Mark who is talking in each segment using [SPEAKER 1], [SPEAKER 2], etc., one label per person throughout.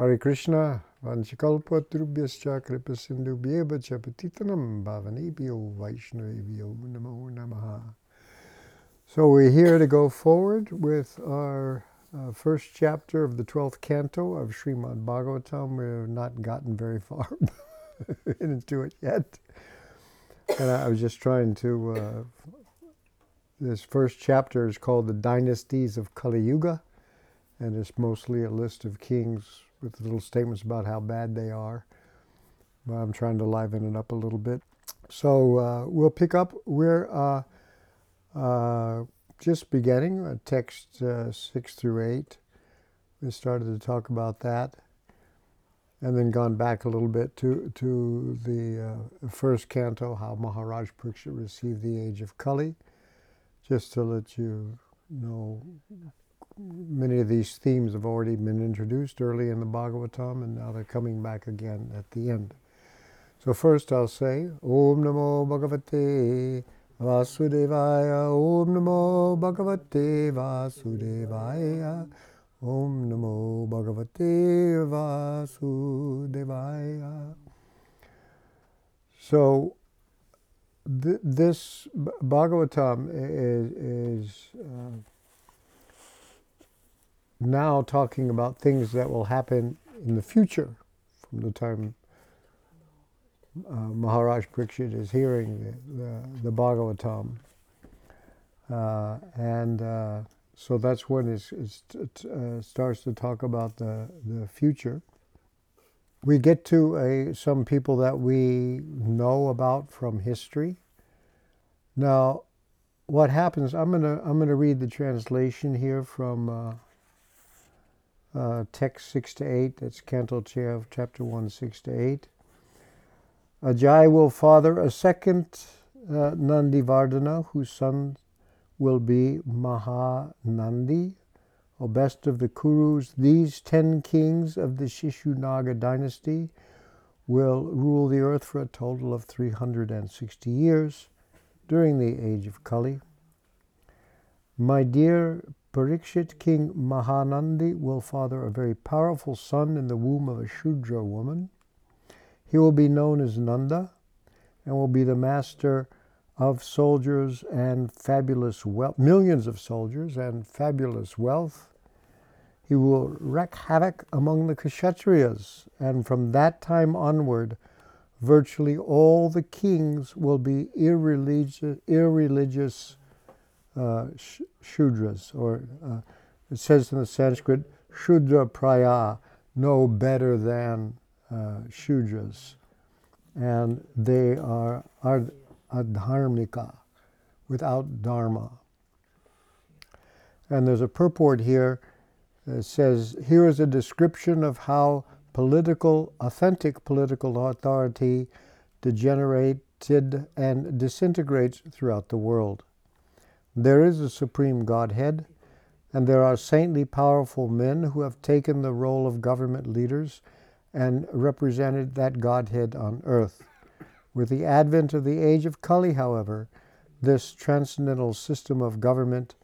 [SPEAKER 1] Hare Krishna, Vanchikalpatrubhyascha Kripasindubhyeva Chapatitanam Bhavanebhyo Vaishnavebhyo Namo Namaha. So we're here to go forward with our uh, first chapter of the 12th canto of Srimad Bhagavatam. We've not gotten very far into it yet. And I was just trying to, uh, this first chapter is called The Dynasties of Kali Yuga, and it's mostly a list of kings with little statements about how bad they are. But I'm trying to liven it up a little bit. So uh, we'll pick up. We're uh, uh, just beginning text uh, six through eight. We started to talk about that, and then gone back a little bit to to the uh, first canto, how Maharaj Parikshit received the age of Kali, just to let you know many of these themes have already been introduced early in the Bhagavatam, and now they're coming back again at the end. So first I'll say, Om Namo Bhagavate Vasudevaya, Om Namo Bhagavate Vasudevaya, Om Namo Bhagavate Vasudevaya. So th- this Bhagavatam is, is uh, now talking about things that will happen in the future from the time uh, Maharaj Parikshit is hearing the, the, the Bhagavatam. Uh, and uh, so that's when it uh, starts to talk about the, the future. We get to a, some people that we know about from history. Now, what happens? I'm gonna I'm gonna read the translation here from uh, text 6 to 8, that's Canto Chair chapter 1, 6 to 8. Ajay will father a second uh, Nandivardhana, whose son will be Mahanandi. O best of the Kurus, these ten kings of the Shishunaga dynasty will rule the earth for a total of 360 years during the age of Kali. My dear Parikshit, King Mahanandi will father a very powerful son in the womb of a Shudra woman. He will be known as Nanda and will be the master of soldiers and fabulous wealth, millions of soldiers and fabulous wealth. He will wreak havoc among the Kshatriyas, and from that time onward, virtually all the kings will be irreligious, irreligious uh, Shudras, or uh, it says in the Sanskrit, Shudra Praya, no better than uh, Shudras. And they are adharmika, without dharma. And there's a purport here that says, here is a description of how political, authentic political authority degenerated and disintegrates throughout the world. There is a supreme Godhead, and there are saintly, powerful men who have taken the role of government leaders and represented that Godhead on earth. With the advent of the age of Kali, however, this transcendental system of government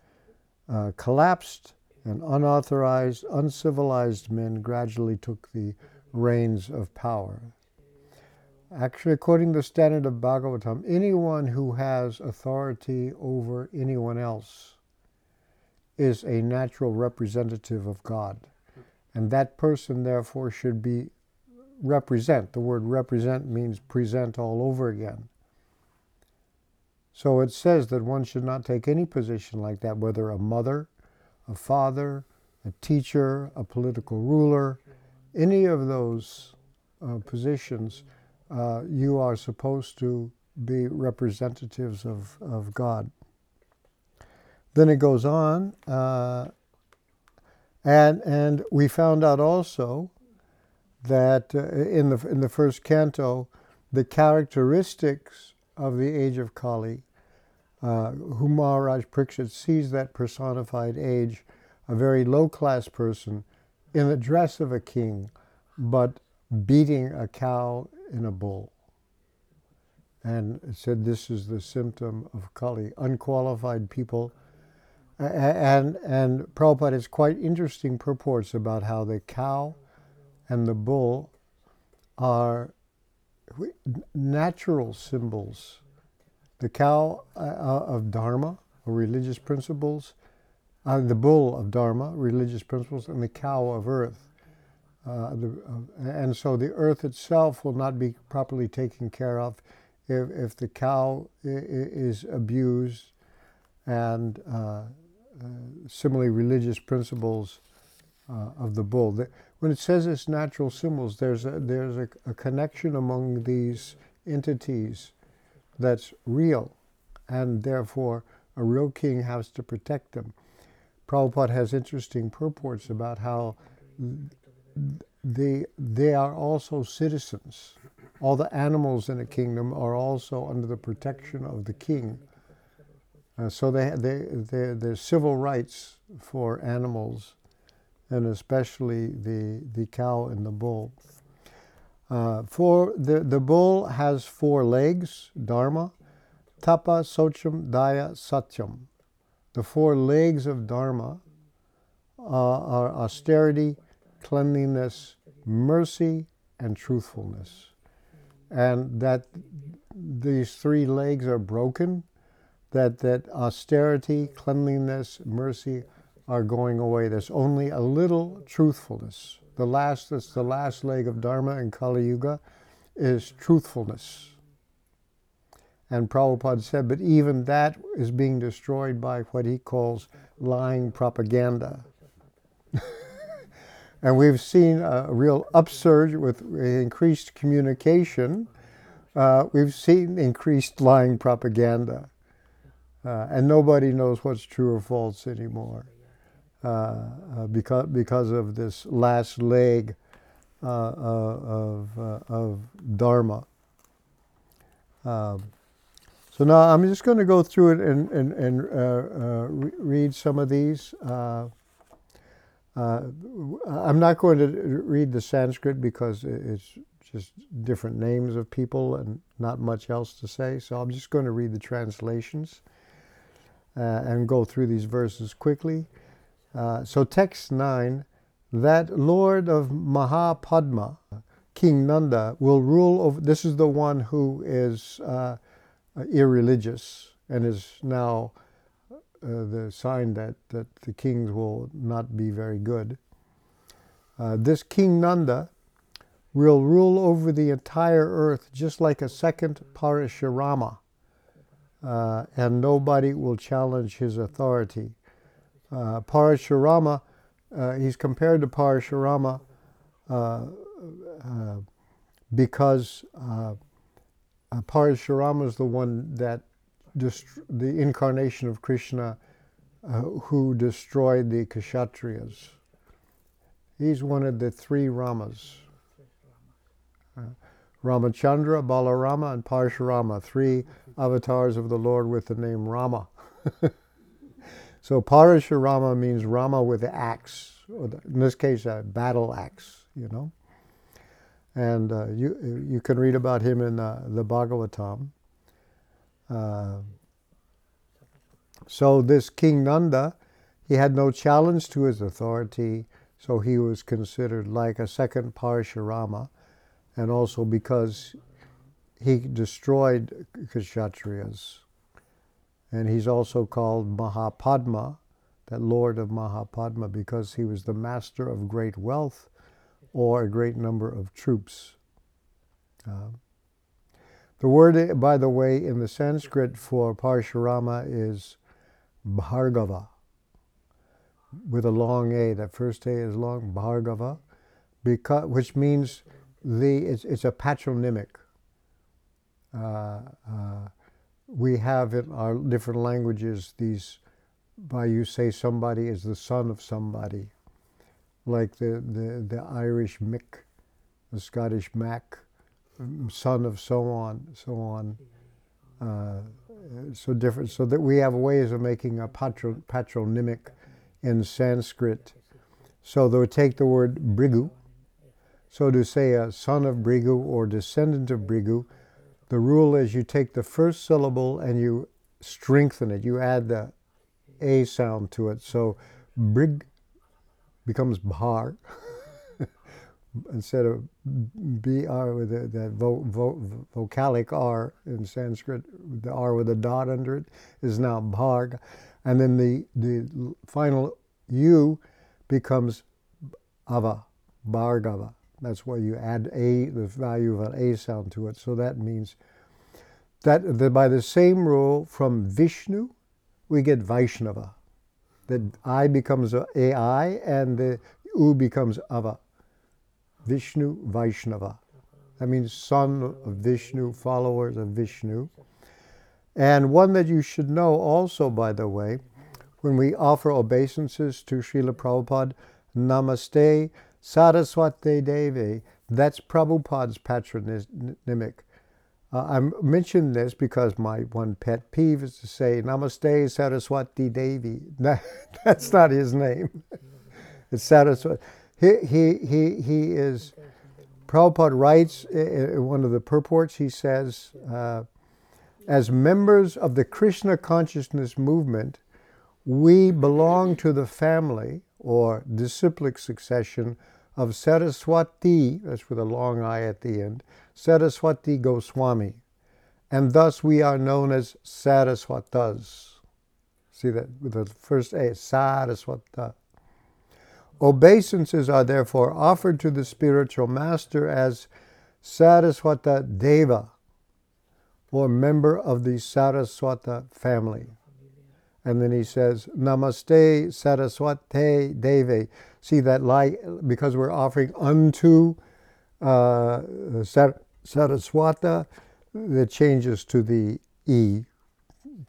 [SPEAKER 1] uh, collapsed, and unauthorized, uncivilized men gradually took the reins of power. Actually, according to the standard of Bhagavatam, anyone who has authority over anyone else is a natural representative of God. And that person, therefore, should be represent. The word represent means present all over again. So it says that one should not take any position like that, whether a mother, a father, a teacher, a political ruler, any of those uh, positions uh, you are supposed to be representatives of, of God. Then it goes on, uh, and, and we found out also that uh, in, the, in the first canto, the characteristics of the age of Kali, uh, whom Maharaj Parikshit sees that personified age, a very low class person in the dress of a king, but beating a cow in a bull. And it said this is the symptom of Kali, unqualified people. And, and Prabhupada has quite interesting purports about how the cow and the bull are natural symbols. The cow uh, uh, of Dharma, or religious principles, uh, the bull of Dharma, religious principles, and the cow of earth. Uh, the, uh, and so the earth itself will not be properly taken care of if, if the cow is abused and uh, similarly religious principles of the bull. The, when it says it's natural symbols, there's a, there's a, a connection among these entities that's real, and therefore a real king has to protect them. Prabhupada has interesting purports about how they, they are also citizens. All the animals in a kingdom are also under the protection of the king. Uh, so they, they, they, there's civil rights for animals and especially the, the cow and the bull. Uh, for the, the bull has four legs, dharma, tapa, socham, daya, satyam. The four legs of dharma uh, are austerity, cleanliness, mercy, and truthfulness. And that these three legs are broken, that, that austerity, cleanliness, mercy are going away. There's only a little truthfulness. The last, that's the last leg of Dharma in Kali Yuga, is truthfulness. And Prabhupada said, but even that is being destroyed by what he calls lying propaganda. and we've seen a real upsurge with increased communication. Uh, we've seen increased lying propaganda. Uh, and nobody knows what's true or false anymore. Uh, uh, because, because of this last leg uh, of, of Dharma. Um, so now I'm just going to go through it and, and, and uh, re- read some of these. Uh, uh, I'm not going to read the Sanskrit because it's just different names of people and not much else to say. So I'm just going to read the translations and go through these verses quickly. Uh, so, text 9 that Lord of Mahapadma, King Nanda, will rule over. This is the one who is uh, irreligious and is now uh, the sign that, that the kings will not be very good. Uh, this King Nanda will rule over the entire earth just like a second Parashurama, uh, and nobody will challenge his authority. Uh, Parashurama, uh, he's compared to Parashurama uh, uh because uh, uh, Parashurama is the one that the incarnation of Krishna who destroyed the Kshatriyas. He's one of the three Ramas. Ramachandra, Balarama, and Parashurama, three avatars of the Lord with the name Rama. So Parashurama means Rama with axe, or in this case, a battle axe, you know. And uh, you, you can read about him in uh, the Bhagavatam. Uh, so this King Nanda, he had no challenge to his authority, so he was considered like a second Parashurama, and also because he destroyed Kshatriyas. And he's also called Mahapadma, that Lord of Mahapadma, because he was the master of great wealth or a great number of troops. Uh, the word, by the way, in the Sanskrit for Parashurama is Bhargava, with a long A. That first A is long, Bhargava, because, which means the, it's, it's a patronymic. Uh, uh, we have in our different languages these by you say somebody is the son of somebody like the, the, the irish mick the scottish mac son of so on so on uh, so different so that we have ways of making a patro, patronymic in sanskrit so they would take the word bhrigu so to say a son of bhrigu or descendant of bhrigu the rule is you take the first syllable and you strengthen it. You add the A sound to it. So brig becomes bhar. instead of br with the, that vo, vo, vocalic r in Sanskrit, the r with a dot under it is now bharg, and then the the final u becomes ava, bhargava. That's why you add a the value of an a sound to it. So that means that, by the same rule from Vishnu we get Vaishnava. That I becomes AI and the U becomes Ava. Vishnu Vaishnava. That means son of Vishnu, followers of Vishnu. And one that you should know also, by the way, when we offer obeisances to Srila Prabhupada, Namaste Saraswati Devi, that's Prabhupada's patronymic. Uh, I mention this because my one pet peeve is to say Namaste Saraswati Devi. that's not his name. it's Saraswati. He, he, he, he is, Prabhupada writes in one of the purports, he says, uh, as members of the Krishna consciousness movement, we belong to the family or disciplic succession of Saraswati, that's with a long I at the end, Saraswati Goswami. And thus we are known as Saraswatas. See that with the first A, Saraswata. Obeisances are therefore offered to the spiritual master as Saraswata Deva, or member of the Saraswata family. And then he says, Namaste Saraswate Deve. See that like because we're offering unto uh, Saraswata, that changes to the E,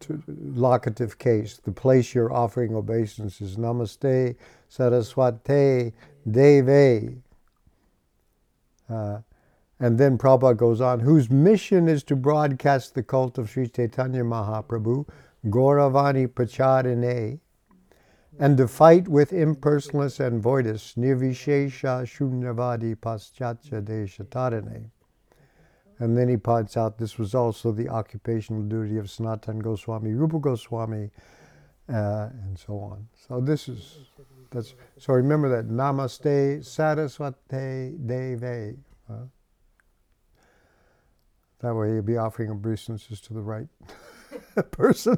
[SPEAKER 1] to locative case. The place you're offering obeisance is Namaste Saraswate Deve. Uh, and then Prabhupada goes on, whose mission is to broadcast the cult of Sri Chaitanya Mahaprabhu, Gauravani Pracharine, and to fight with impersonalists and voidists, nirvishesha shunyavadi paschatya deshatarane. And then he points out this was also the occupational duty of Sanatan Goswami, Rupa Goswami, uh, and so on. So this is that's so remember that Namaste Saraswate Deve. Uh, that way you'll be offering obeisances to the right person.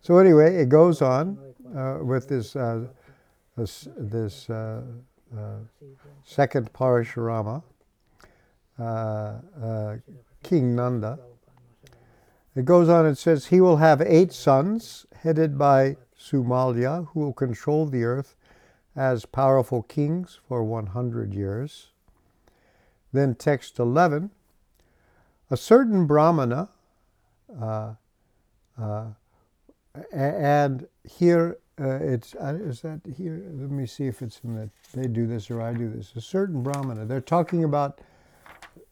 [SPEAKER 1] so anyway, it goes on uh, with this uh, this, this uh, uh, second Parashurama, uh, King Nanda. It goes on and says he will have eight sons headed by Sumalya, who will control the earth as powerful kings for 100 years. Then, text 11 a certain Brahmana, uh, uh, and here uh, it's, uh, is that here? Let me see if it's in the, they do this or I do this. A certain Brahmana, they're talking about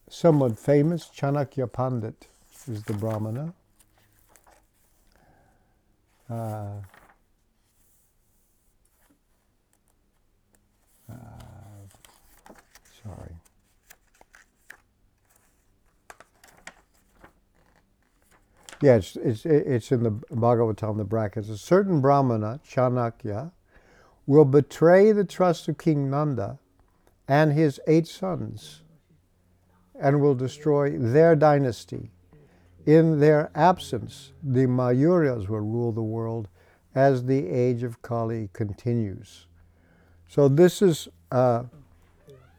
[SPEAKER 1] someone famous, Chanakya Pandit is the Brahmana. Uh, Yeah, it's, it's, it's in the Bhagavatam, the brackets. A certain Brahmana, Chanakya, will betray the trust of King Nanda and his eight sons and will destroy their dynasty. In their absence, the Mauryas will rule the world as the age of Kali continues. So this is, uh,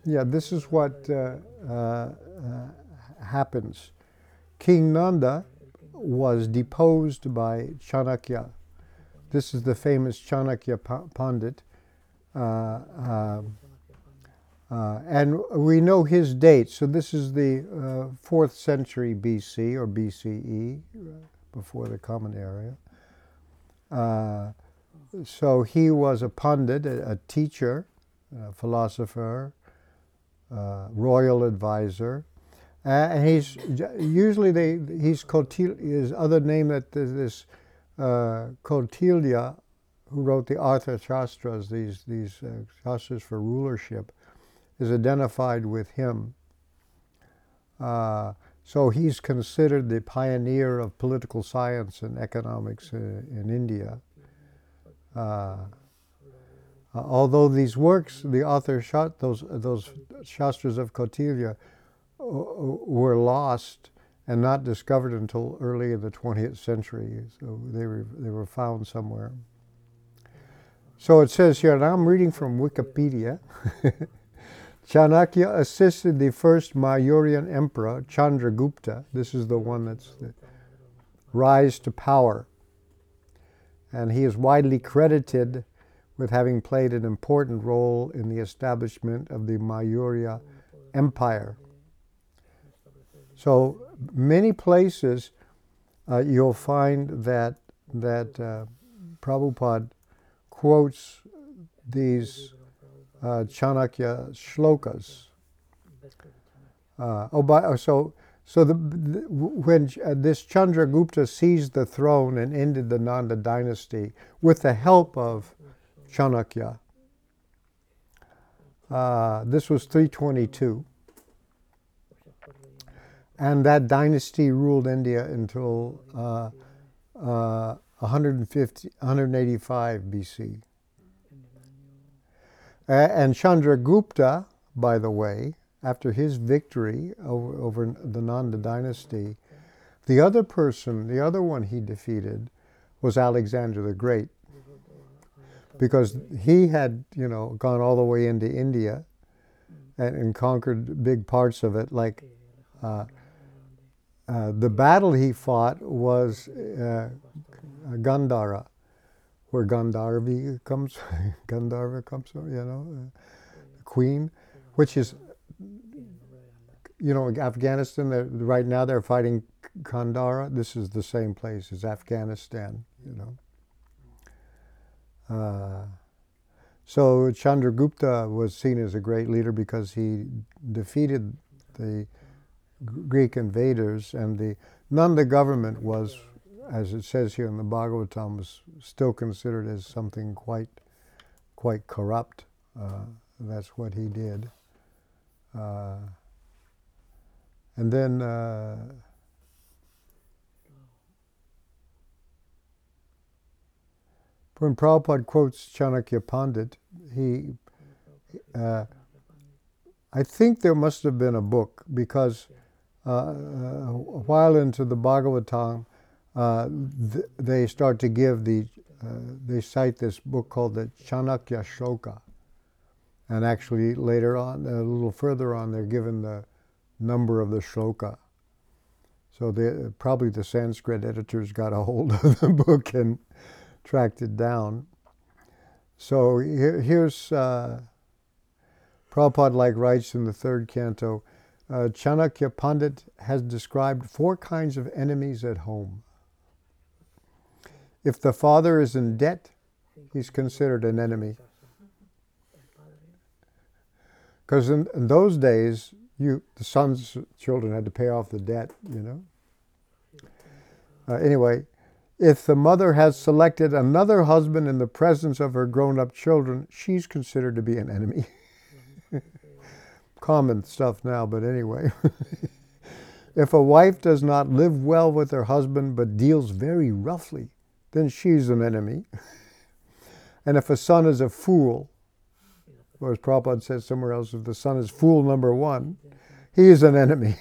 [SPEAKER 1] yeah, this is what uh, uh, happens. King Nanda was deposed by Chanakya. This is the famous Chanakya Pandit. Uh, um, uh, and we know his date. So this is the uh, fourth century BC or BCE, before the Common Era so he was a pundit, a, a teacher, a philosopher, uh, royal advisor, uh, and he's usually they he's Kautil, his other name that this uh, Kautilya, who wrote the Artha Shastras, these these uh, shastras for rulership, is identified with him. Uh, so he's considered the pioneer of political science and economics uh, in India. Uh, although these works, the Artha Shastras those shastras of Kautilya were lost and not discovered until early in the 20th century. So they were they were found somewhere. So it says here, and I'm reading from Wikipedia. Chanakya assisted the first Mauryan emperor, Chandragupta. This is the one that's the rise to power. And he is widely credited with having played an important role in the establishment of the Maurya Empire. So many places uh, you'll find that that uh, Prabhupada quotes these uh, Chanakya shlokas. Uh, oh, by, so so the, the when uh, this Chandragupta seized the throne and ended the Nanda dynasty with the help of Chanakya, uh, this was 322. And that dynasty ruled India until uh, 150, 185 BC. Uh, and Chandragupta, by the way, after his victory over, over the Nanda dynasty, the other person, the other one he defeated, was Alexander the Great, because he had, you know, gone all the way into India and, and conquered big parts of it. Like uh, uh, the battle he fought was uh, Gandhara where Gandharvi comes, Gandharva comes from, you know, uh, queen, which is, you know, Afghanistan. Right now they're fighting Kandahar. This is the same place as Afghanistan, you know. Uh, so Chandragupta was seen as a great leader because he defeated the Greek invaders, and the Nanda government was as it says here in the Bhagavatam, was still considered as something quite, quite corrupt. Uh, that's what he did. Uh, and then uh, when Prabhupada quotes Chanakya Pandit, he, uh, I think there must have been a book because a while into the Bhagavatam, uh, th- they start to give the, uh, they cite this book called the Chanakya Shloka. And actually, later on, a little further on, they're given the number of the shloka. So they, probably the Sanskrit editors got a hold of the book and tracked it down. So here, here's uh, Prabhupada like writes in the third canto, uh, Chanakya Pandit has described four kinds of enemies at home. If the father is in debt, he's considered an enemy. Because in, in, those days, you the son's children had to pay off the debt, you know. Uh, anyway, if the mother has selected another husband in the presence of her grown-up children, she's considered to be an enemy. Common stuff now, but anyway. if a wife does not live well with her husband but deals very roughly then she's an enemy. and if a son is a fool, or as Prabhupada says somewhere else, if the son is fool number one, he is an enemy.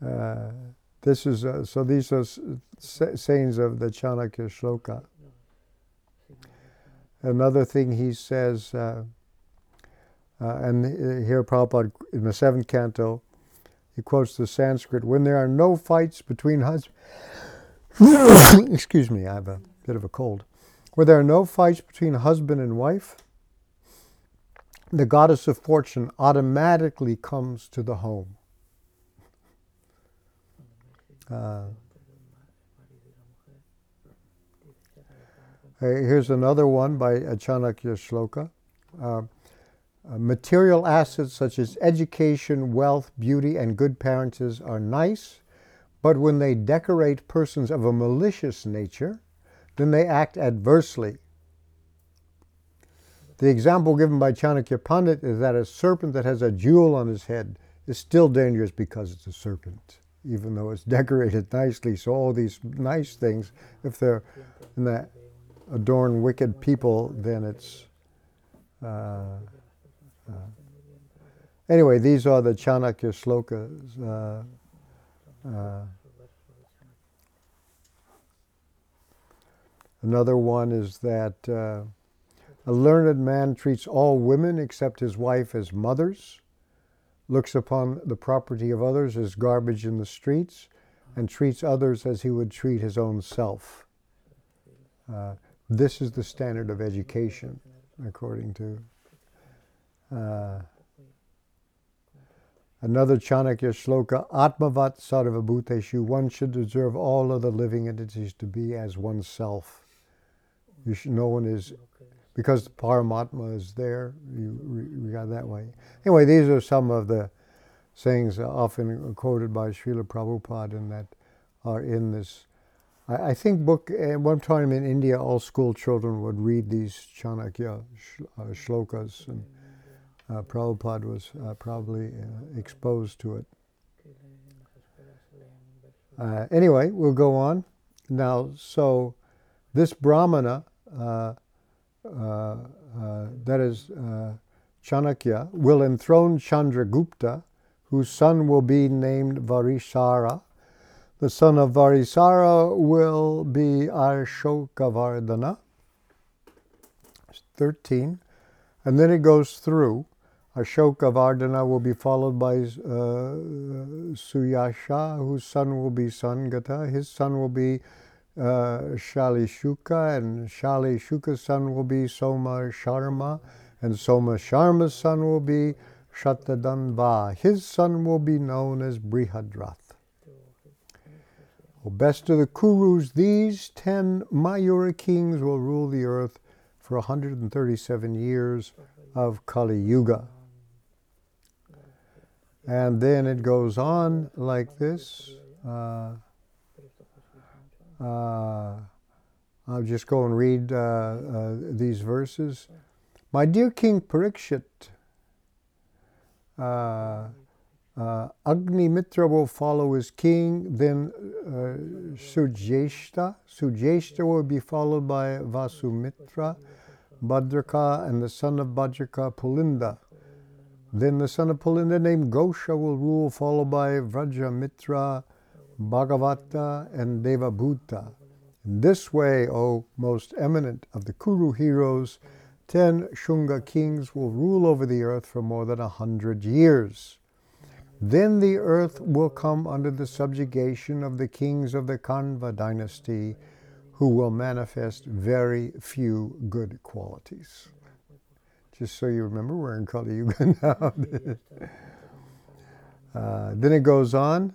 [SPEAKER 1] uh, this is uh, so. These are sayings of the Chanakya Shloka. Another thing he says, uh, uh and here Prabhupada in the seventh canto, he quotes the Sanskrit when there are no fights between husbands. Excuse me, I have a bit of a cold. Where there are no fights between husband and wife, the goddess of fortune automatically comes to the home. Uh, here's another one by Chanakya Shloka. Uh, uh, material assets such as education, wealth, beauty, and good parentage are nice, but when they decorate persons of a malicious nature, then they act adversely. The example given by Chanakya Pandit is that a serpent that has a jewel on his head is still dangerous because it's a serpent, even though it's decorated nicely. So all these nice things, if they're in that adorn wicked people, then it's. Uh, uh, anyway, these are the Chanakya slokas. Uh, uh, another one is that uh, a learned man treats all women except his wife as mothers, looks upon the property of others as garbage in the streets, and treats others as he would treat his own self. Uh, this is the standard of education, according to. Uh, another Chanakya shloka, Atmavat Sarvabhuteshu, one should observe all other living entities to be as oneself. Should, no one is because Paramatma is there, you regard that way. Anyway, these are some of the sayings often quoted by Srila Prabhupada and that are in this. I, I think book, at one time in India, all school children would read these Chanakya uh, shlokas, and uh, Prabhupada was uh, probably uh, exposed to it. Uh, anyway, we'll go on. Now, so this Brahmana, uh, uh, uh, that is uh, Chanakya, will enthrone Chandragupta, whose son will be named Varisara. The son of Varisara will be Ashokavardhana. 13. And then it goes through. Ashokavardhana will be followed by uh, Suyasha, whose son will be Sangata. His son will be uh, Shali Shuka, and Shali Shuka's son will be Soma Sharma, and Soma Sharma's son will be Shatadanva. His son will be known as Brihadrath. Best of the Kurus, these ten Maurya kings will rule the earth for 137 years of Kali Yuga. And then it goes on like this. Uh, uh, I'll just go and read uh, uh, these verses. My dear King Parikshit, uh, uh, Agni Mitra will follow as king, then uh, Sujeshta. Sujeshta will be followed by Vasumitra, Bhadraka, and the son of Bhadraka, Pulinda. Then the son of Pulinda named Gosha will rule, followed by Vajramitra, Bhagavata, and Devabhuti. In this way, O most eminent of the Kuru heroes, ten Shunga kings will rule over the earth for more than a hundred years. Then the earth will come under the subjugation of the kings of the Kanva dynasty, who will manifest very few good qualities. Just so you remember, we're in Kali Yuga now. uh, then it goes on.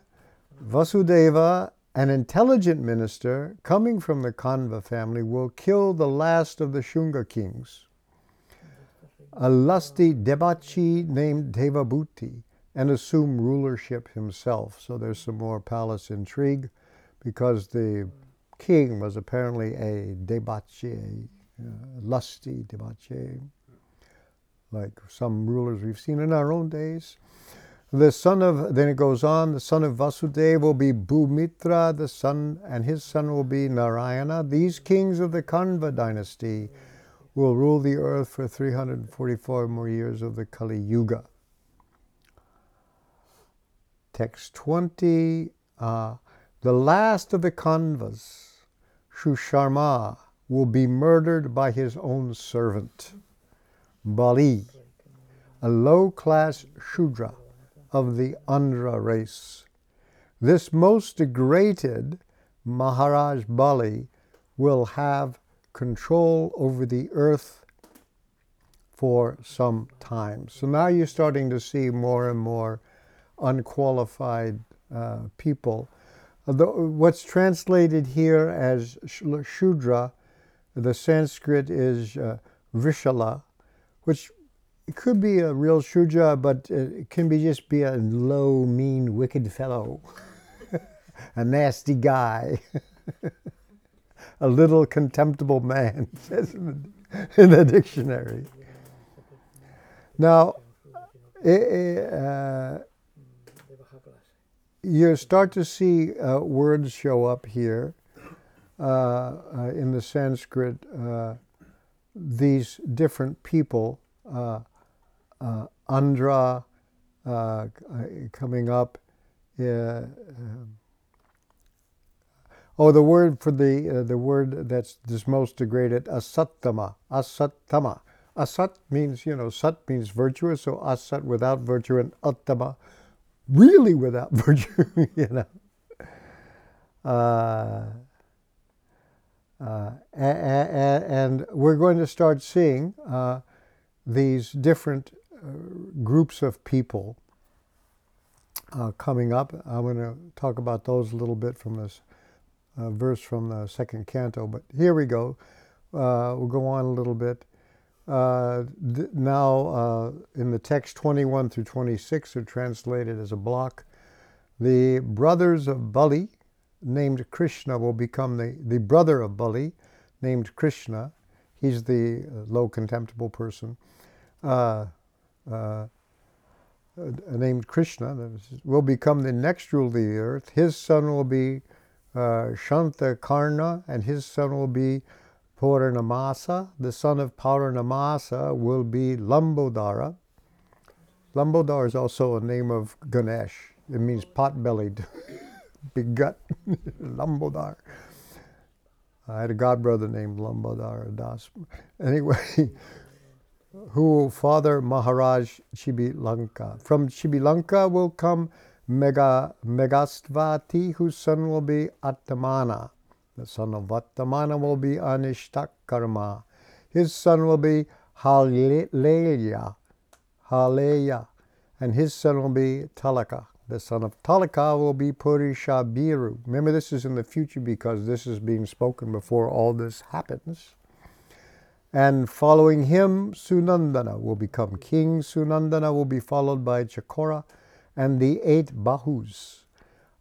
[SPEAKER 1] Vasudeva, an intelligent minister coming from the Kanva family, will kill the last of the Shunga kings, a lusty debauchee named Devabhuti, and assume rulership himself. So there's some more palace intrigue because the king was apparently a debauchee, a lusty debauchee, like some rulers we've seen in our own days. The son of, then it goes on, the son of Vasudeva will be Bhumitra, the son, and his son will be Narayana. These kings of the Kanva dynasty will rule the earth for 344 more years of the Kali Yuga. Text 20, uh, the last of the Kanvas, Shusharma, will be murdered by his own servant, Bali, a low class Shudra of the Andhra race. This most degraded Maharaj Bali will have control over the earth for some time. So now you're starting to see more and more unqualified uh, people. The, what's translated here as Shudra, the Sanskrit is uh, Vrishala, which could be a real Shudra, but it can be just be a low, mean, wicked fellow, a nasty guy, a little contemptible man, says in the, in the dictionary. Now, uh, you start to see uh, words show up here. uh, uh, in the Sanskrit uh, these different people, uh, Andra coming up. Oh, the word for the uh, the word that's, that's most degraded, asattama, asattama. Asat means, you know, sat means virtuous, so asat without virtue and attama, really without virtue, you know. Uh, uh, and, and, we're going to start seeing uh, these different uh, groups of people uh, coming up. I'm going to talk about those a little bit from this uh, verse from the second canto. But here we go. We'll go on a little bit. Uh, th- now, uh, in the text 21 through 26 are translated as a block. The brothers of Bali, named Krishna, will become the, the brother of Bali, named Krishna. He's the uh, low contemptible person. Uh, named Krishna will become the next ruler of the earth. His son will be uh, Shanta Karna, and his son will be Purnamasa. The son of Purnamasa will be Lambodara. Lambodara is also a name of Ganesh. It means pot-bellied, big gut, Lambodar. I had a godbrother named Lambodara Das. Anyway, who father Maharaj Chibilanka. From Chibilanka will come Mega, Megastvati, whose son will be Attamana. The son of Attamana will be Anishtakarma. His son will be Haleya, Haleya, and his son will be Talaka. The son of Talaka will be Purishabiru. Remember, this is in the future because this is being spoken before all this happens. And following him, Sunandana will become king. Sunandana will be followed by Chakora and the eight Bahus,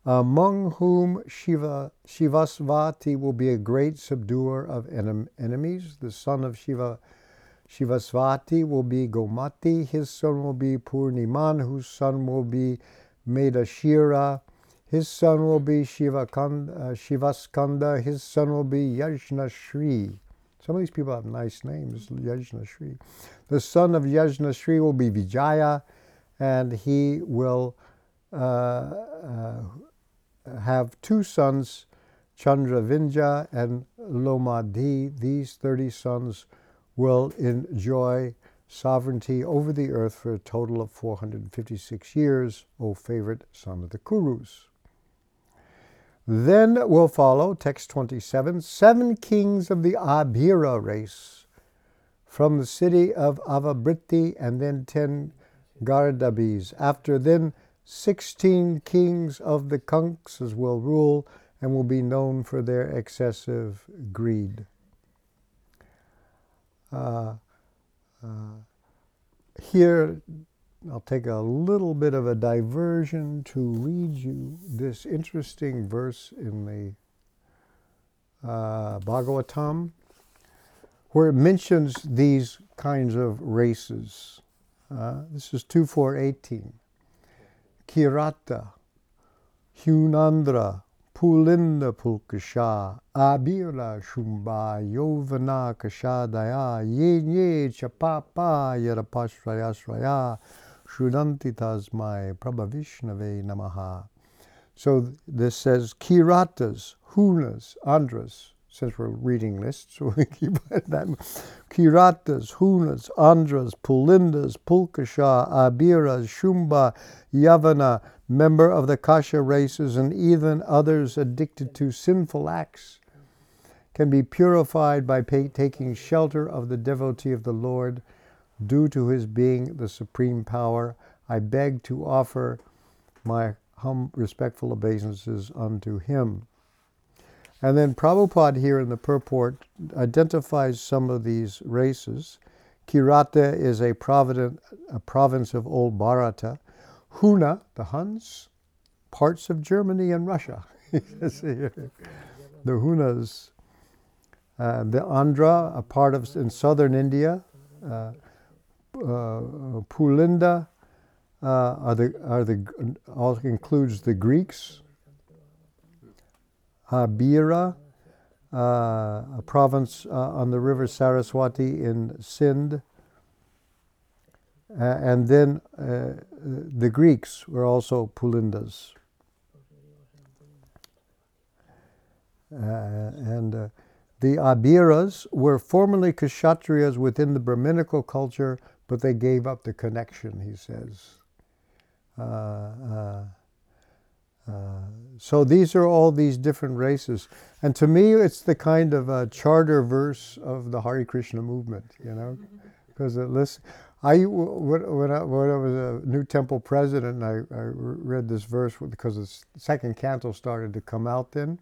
[SPEAKER 1] among whom Shiva, Shivasvati will be a great subduer of enem, enemies. The son of Shiva, Shivasvati will be Gomati. His son will be Purniman, whose son will be Medashira. His son will be Shivakanda, uh, Shivaskanda. His son will be Yajna Shri. Some of these people have nice names, Yajna Shri. The son of Yajna Shri will be Vijaya and he will uh, uh, have two sons, Chandravinja and Lomadi. These 30 sons will enjoy sovereignty over the earth for a total of 456 years, O favorite son of the Kurus. Then will follow, text 27, seven kings of the Abhira race from the city of Avabriti, and then ten Gardabis. After them, 16 kings of the Kanksas will rule and will be known for their excessive greed. Uh, uh, here, I'll take a little bit of a diversion to read you this interesting verse in the uh, Bhagavatam, where it mentions these kinds of races. Uh, this is 2418. Kirata, Hunandra, Pulinda Pulkasha, Abira Shumba, Yavana Kashadaya, Yen Ye Chapapa Yarapashrayasraya, Shudanti Tasmai, Prabhavishnave Namaha. So this says Kiratas, Hunas, Andras, since we're reading lists, so we keep that. Kiratas, Hunas, Andras, Pulindas, Pulkasha, Abiras, Shumba, Yavana, member of the Kasha races, and even others addicted to sinful acts, can be purified by pay, taking shelter of the devotee of the Lord, due to his being the supreme power. I beg to offer my hum, respectful obeisances unto him. And then Prabhupada here in the purport identifies some of these races. Kirata is a, a province of Old Bharata. Huna, the Huns, parts of Germany and Russia. the Hunas. Uh, the Andhra, a part of in southern India. Uh, uh, Pulinda uh, are the, are the, also includes the Greeks Habira uh, a province uh, on the river Saraswati in Sindh. Uh, and then uh, the Greeks were also Pulindas. Uh, and uh, the Abiras were formerly Kshatriyas within the Brahminical culture, but they gave up the connection, he says. Uh, so these are all these different races. And to me, it's the kind of a charter verse of the Hare Krishna movement, you know, because it lists. I when I, when I was a New Temple president, I, I read this verse because the second canto started to come out then.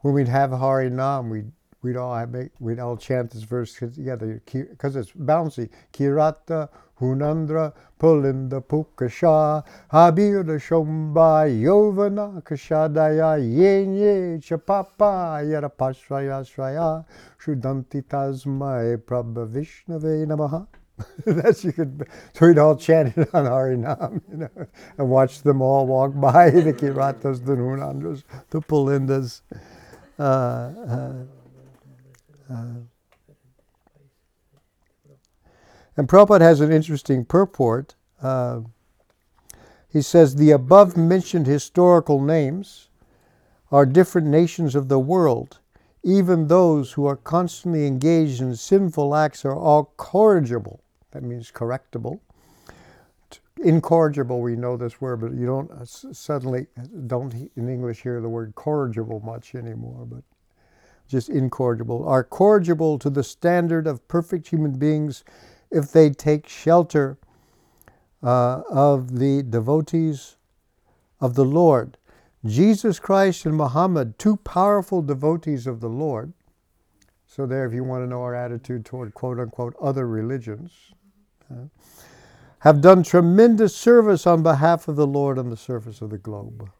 [SPEAKER 1] When we'd have Hari Nam, we'd we'd all have, we'd all chant this verse together because it's bouncy. Kirata Hunandra Pulinda Pukasha Habira Shomba Yovana Kashadaya Yenye Chapapa Yarapashraya Shraya Shudanti Tasmai Prabha Vishnave Namaha. That's you could. So we'd all chant it on Harinam, you know, and watch them all walk by the Kiratas, the Nunandras, the Pulindas. Uh, uh, uh, and Prabhupada has an interesting purport. Uh, he says the above mentioned historical names are different nations of the world. Even those who are constantly engaged in sinful acts are all corrigible. That means correctable. Incorrigible, we know this word, but you don't uh, suddenly don't in English hear the word corrigible much anymore. But just incorrigible, are corrigible to the standard of perfect human beings if they take shelter uh, of the devotees of the Lord. Jesus Christ and Muhammad, two powerful devotees of the Lord. So, there, if you want to know our attitude toward quote unquote other religions, uh, have done tremendous service on behalf of the Lord on the surface of the globe.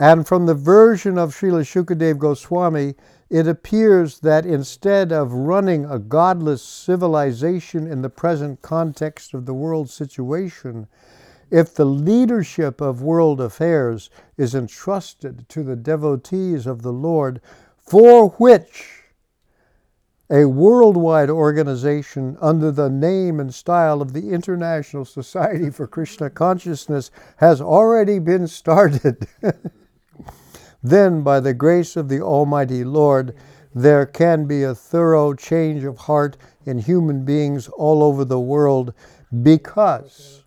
[SPEAKER 1] And from the version of Srila Shukadev Goswami, it appears that instead of running a godless civilization in the present context of the world situation, if the leadership of world affairs is entrusted to the devotees of the Lord, for which a worldwide organization under the name and style of the International Society for Krishna Consciousness has already been started. then, by the grace of the Almighty Lord, there can be a thorough change of heart in human beings all over the world because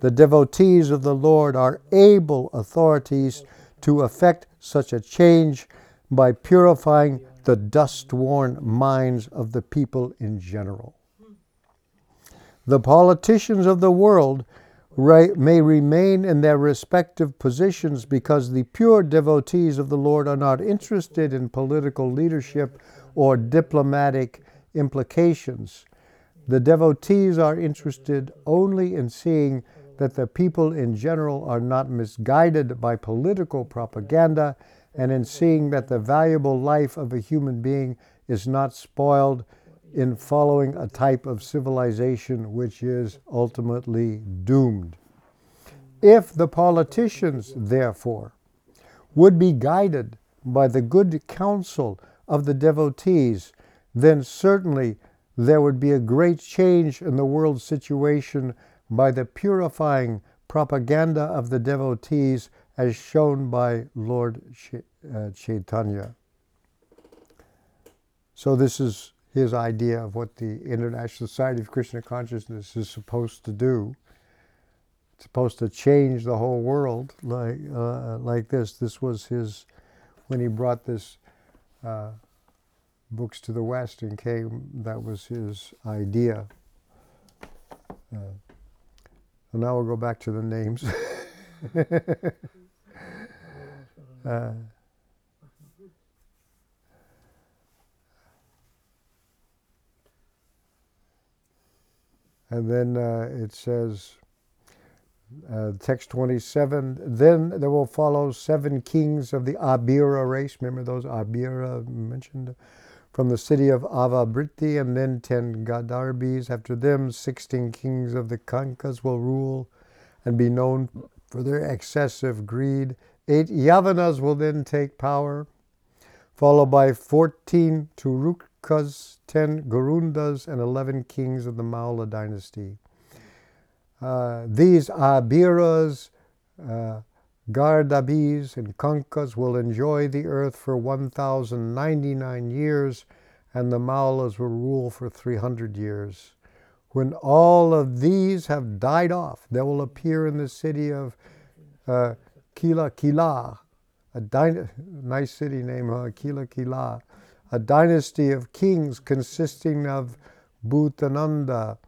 [SPEAKER 1] the devotees of the Lord are able authorities to effect such a change by purifying the dust worn minds of the people in general. The politicians of the world may remain in their respective positions because the pure devotees of the Lord are not interested in political leadership or diplomatic implications. The devotees are interested only in seeing that the people in general are not misguided by political propaganda and in seeing that the valuable life of a human being is not spoiled in following a type of civilization which is ultimately doomed. If the politicians, therefore, would be guided by the good counsel of the devotees, then certainly there would be a great change in the world situation by the purifying propaganda of the devotees as shown by Lord uh, Chaitanya. So, this is his idea of what the International Society of Krishna Consciousness is supposed to do. It's supposed to change the whole world like, uh, like this. This was his, when he brought this uh, books to the West and came, that was his idea. Uh, and now we'll go back to the names. uh, And then uh, it says, uh, text 27, then there will follow seven kings of the Abira race. Remember those Abira mentioned? From the city of Avabriti, and then ten Gardabhis. After them, sixteen kings of the Kankas will rule and be known for their excessive greed. Eight Yavanas will then take power. followed by 14 Turukas, 10 Gurundas, and 11 kings of the Maula dynasty. Uh, these Abiras, uh, Gardabhis, and Kankas will enjoy the earth for 1,099 years, and the Maulas will rule for 300 years. When all of these have died off, there will appear in the city of uh, Kila Kila, a nice city name, huh? Kila Kila, a dynasty of kings consisting of Bhutananda,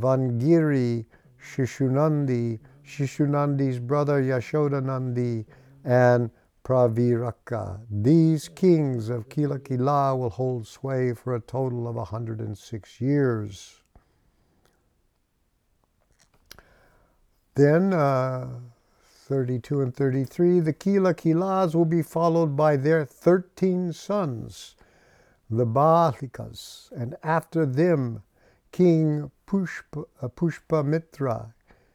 [SPEAKER 1] Vangiri, Shishunandi, Shishunandi's brother Yashodanandi, and Praviraka. These kings of Kila Kila will hold sway for a total of 106 years. Then, uh, 32 and 33, the Kila Kilas will be followed by their 13 sons, the Bahlikas, and after them, King Pushpa, uh, Pushpa Mitra,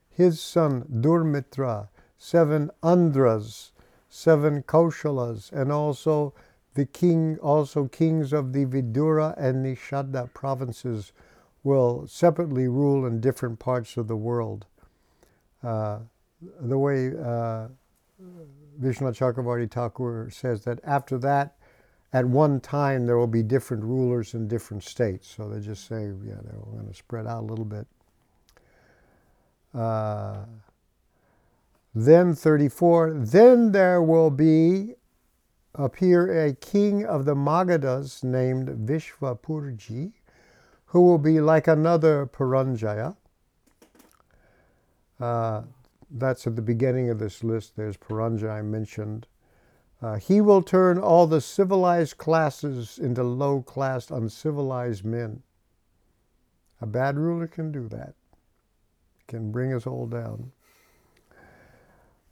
[SPEAKER 1] his son Durmitra, seven Andhras, seven Kaushalas, and also the king, also kings of the Vidura and Nishada provinces will separately rule in different parts of the world. Uh, the way uh, Vishwanath Chakravarti Thakur says that after that, at one time there will be different rulers in different states. So they just say, yeah, they're going to spread out a little bit. Uh, then 34, then there will be appear a king of the Magadhas named Vishvasphurji, who will be like another Puranjaya. Uh, that's at the beginning of this list. There's Puranjaya mentioned. Uh, he will turn all the civilized classes into low class, uncivilized men. A bad ruler can do that, can bring us all down.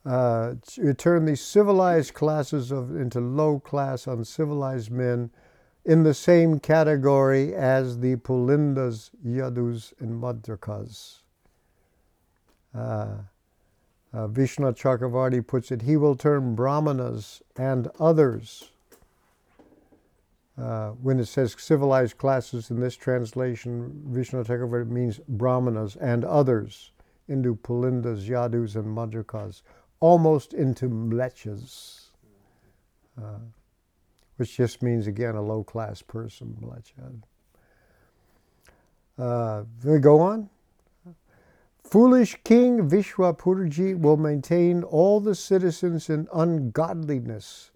[SPEAKER 1] Uh, turn these civilized classes of, into low class, uncivilized men in the same category as the Pulindas, Yadus, and Madrakas. Uh, uh, Vishwanath Chakravarti puts it, he will turn brahmanas and others. Uh, when it says civilized classes in this translation, Vishwanath Chakravarti means brahmanas and others into pulindas, yadus, and madrakas, almost into mlechas, uh, which just means, again, a low class person, mlecha. Uh, we go on. Foolish King Vishvasphurji will maintain all the citizens in ungodliness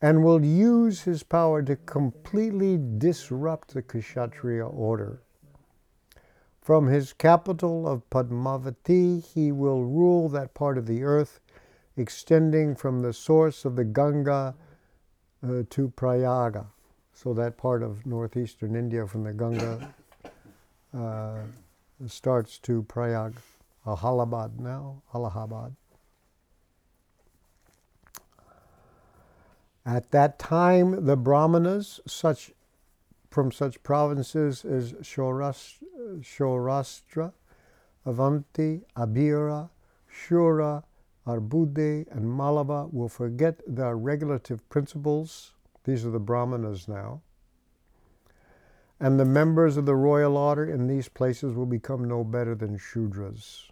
[SPEAKER 1] and will use his power to completely disrupt the Kshatriya order. From his capital of Padmavati, he will rule that part of the earth extending from the source of the Ganga uh, to Prayaga. So, that part of northeastern India from the Ganga. Uh, starts to Prayag, Allahabad now, Allahabad. At that time, the Brahmanas, such from such provinces as Saurashtra, Avanti, Abira, Shura, Arbude, and Malava, will forget their regulative principles. These are the Brahmanas now and the members of the royal order in these places will become no better than Shudras.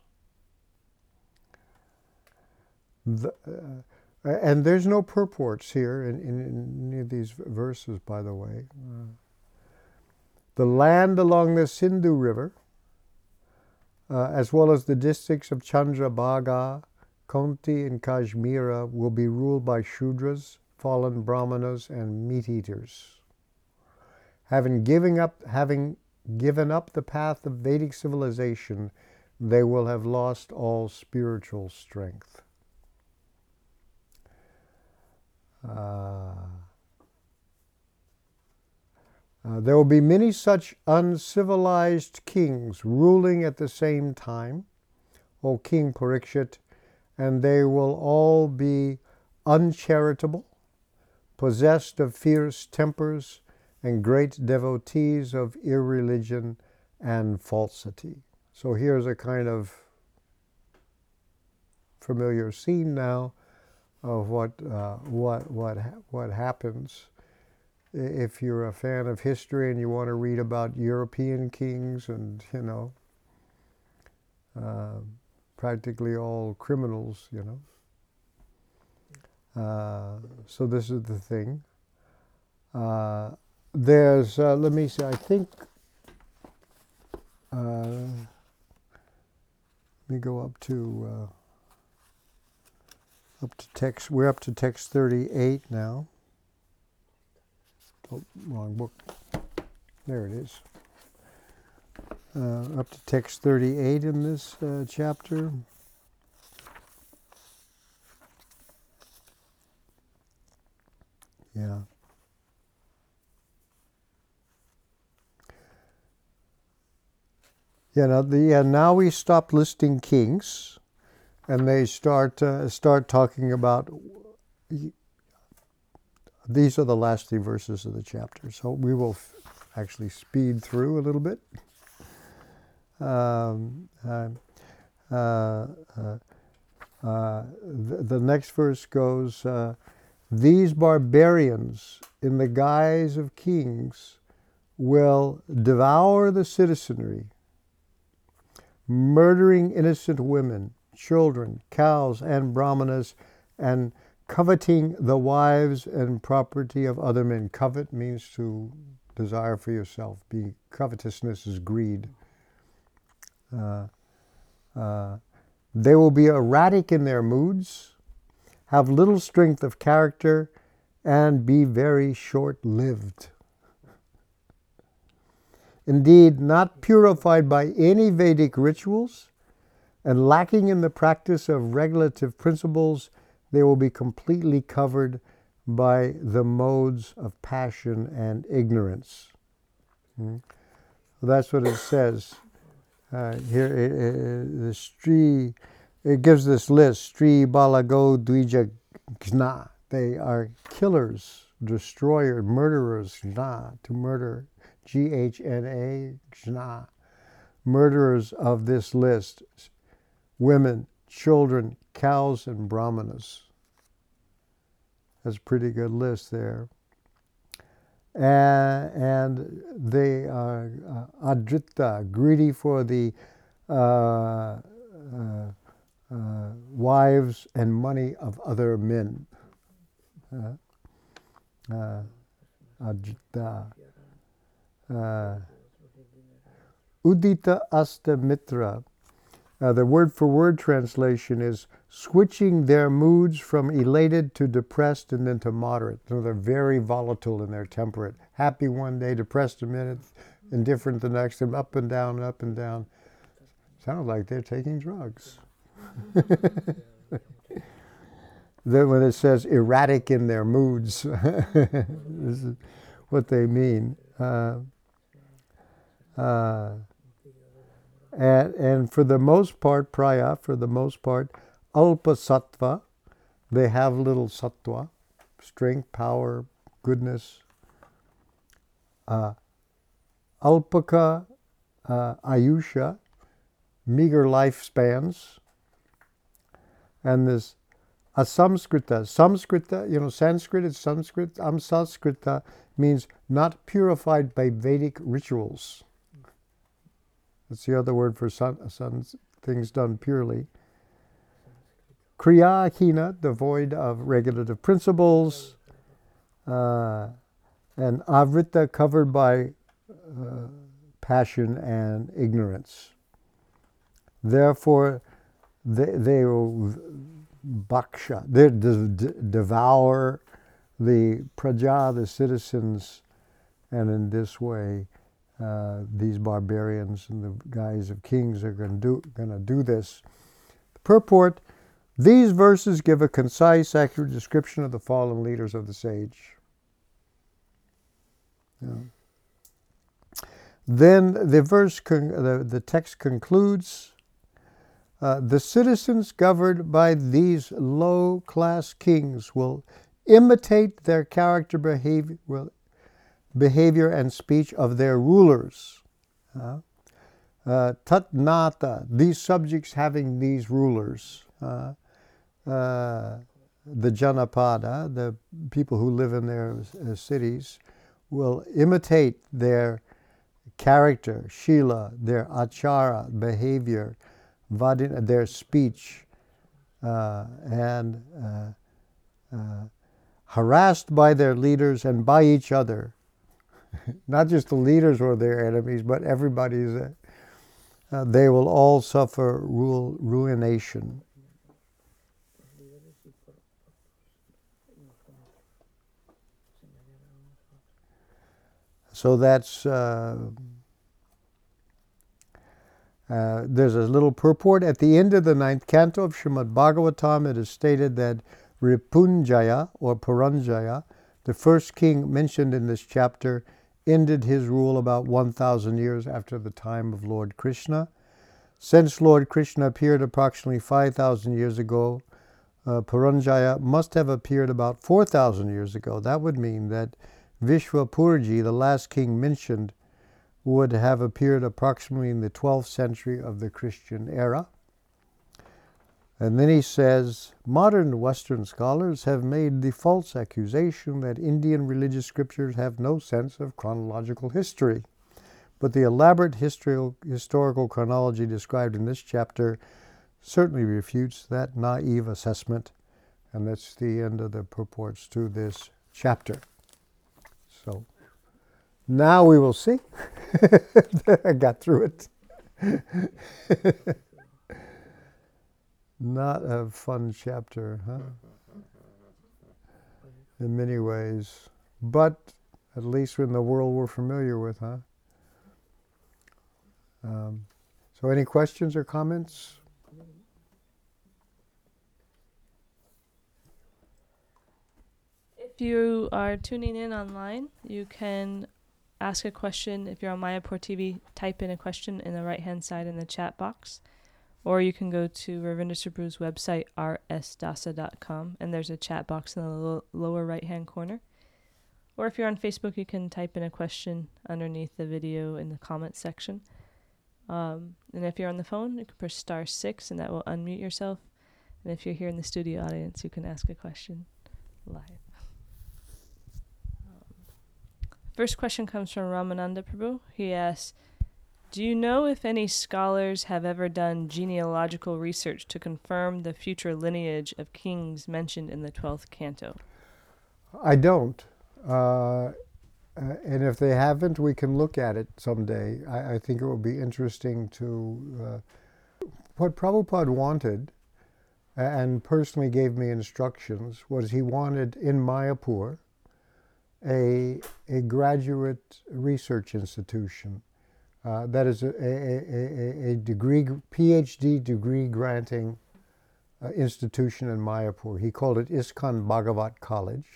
[SPEAKER 1] The, uh, and there's no purports here in, in, in, any of these verses, by the way. Uh, the land along the Sindhu River, uh, as well as the districts of Chandrabhaga, Kaunti, and Kashmira, will be ruled by Shudras, fallen Brahmanas, and meat eaters having given up having given up the path of Vedic civilization, they will have lost all spiritual strength. Uh, uh, there will be many such uncivilized kings ruling at the same time, O King Parikshit, and they will all be uncharitable, possessed of fierce tempers, and great devotees of irreligion and falsity. So here's a kind of familiar scene now of what, uh, what, what, what happens if you're a fan of history and you want to read about European kings and, you know, uh, practically all criminals, you know. Uh, so this is the thing. Uh, there's, uh, let me see, I think, uh, let me go up to, uh, up to text, we're up to text 38 now. Oh, wrong book. There it is. Uh, up to text 38 in this uh, chapter. Yeah. Yeah, now, the, yeah, now we stop listing kings and they start uh, start talking about these are the last three verses of the chapter. So we will actually speed through a little bit. Um, uh, uh, uh, the, the, next verse goes uh, These barbarians, in the guise of kings, will devour the citizenry, murdering innocent women, children, cows, and brahmanas, and coveting the wives and property of other men. Covet means to desire for yourself. Be covetousness is greed. Uh, uh, they will be erratic in their moods, have little strength of character, and be very short lived. Indeed, not purified by any Vedic rituals and lacking in the practice of regulative principles they will be completely covered by the modes of passion and ignorance. Hmm? Well, that's what it says uh, here. It, it, the Stri, it gives this list: Stri Balago Dvija Gna. They are killers, destroyers, murderers. Gna to murder. G H N A. Murderers of this list: women, children, cows, and brahmanas. That's a pretty good list there. And, and they are uh, adrita, greedy for the uh, uh, uh wives and money of other men. Uh, uh, adrita. Udita asta mitra. the word for word translation is switching their moods from elated to depressed and then to moderate. So they're very volatile in their temperate. Happy one day, depressed a minute, indifferent the next, and up and down, up and down. Sounds like they're taking drugs. then when it says erratic in their moods, this is what they mean. Uh, uh, and, and for the most part, praya, for the most part, Alpa sattva, they have little sattva, strength, power, goodness. Uh, alpaka uh, ayusha, meager lifespans. And this asamskrita, samskrita, you know, Sanskrit is Sanskrit, amsaskrita means not purified by Vedic rituals. That's the other word for sun, sun, things done purely. Kriya devoid of regulative principles, uh, and avrita, covered by uh, passion and ignorance. Therefore, they, they will bhaksha, they devour the praja, the citizens, and in this way, uh, these barbarians and the guise of kings are going to do, to do this. The purport these verses give a concise, accurate description of the fallen leaders of the sage. Yeah. Then the verse, con- the, the text concludes uh, the citizens governed by these low class kings will imitate their character, behavior, will, behavior and speech of their rulers. Uh, uh, tatnata, these subjects having these rulers. Uh, uh, the Janapada, the people who live in their uh, cities, will imitate their character, shila, their achara, behavior, vadin, their speech, uh, and uh, harassed by their leaders and by each other. Not just the leaders were their enemies, but everybody's. Uh, they will all suffer ru- ruination. So that's uh, uh, there's a little purport at the end of the ninth canto of Srimad Bhagavatam. It is stated that Ripunjaya or Puranjaya, the first king mentioned in this chapter, ended his rule about 1,000 years after the time of Lord Krishna. Since Lord Krishna appeared approximately 5,000 years ago, uh, must have appeared about 4,000 years ago. That would mean that Vishvasphurji, the last king mentioned, would have appeared approximately in the 12th century of the Christian era. And then he says modern Western scholars have made the false accusation that Indian religious scriptures have no sense of chronological history. But the elaborate historical chronology described in this chapter certainly refutes that naive assessment. And that's the end of the purports to this chapter. So now we will see. I got through it. Not a fun chapter, huh? In many ways. But at least in the world we're familiar with, huh? Um, so, any questions or comments?
[SPEAKER 2] If you are tuning in online, you can ask a question. If you're on Mayapur TV, type in a question in the right hand side in the chat box. Or you can go to Ravindra Svarupa's website, rsdasa.com, and there's a chat box in the lo- lower right hand corner. Or if you're on Facebook, you can type in a question underneath the video in the comments section. Um, and if you're on the phone, you can press star six, and that will unmute yourself. And if you're here in the studio audience, you can ask a question live. First question comes from Ramananda Prabhu. He asks, do you know if any scholars have ever done genealogical research to confirm the future lineage of kings mentioned in the 12th canto?
[SPEAKER 1] I don't. Uh, and if they haven't, we can look at it someday. I, I think it will be interesting to. Uh, what Prabhupada wanted, and personally gave me instructions, was he wanted in Mayapur a, a graduate research institution. Uh, that is a, a, a, a, degree, PhD degree granting uh, institution in Mayapur. He called it ISKCON Bhagavat College.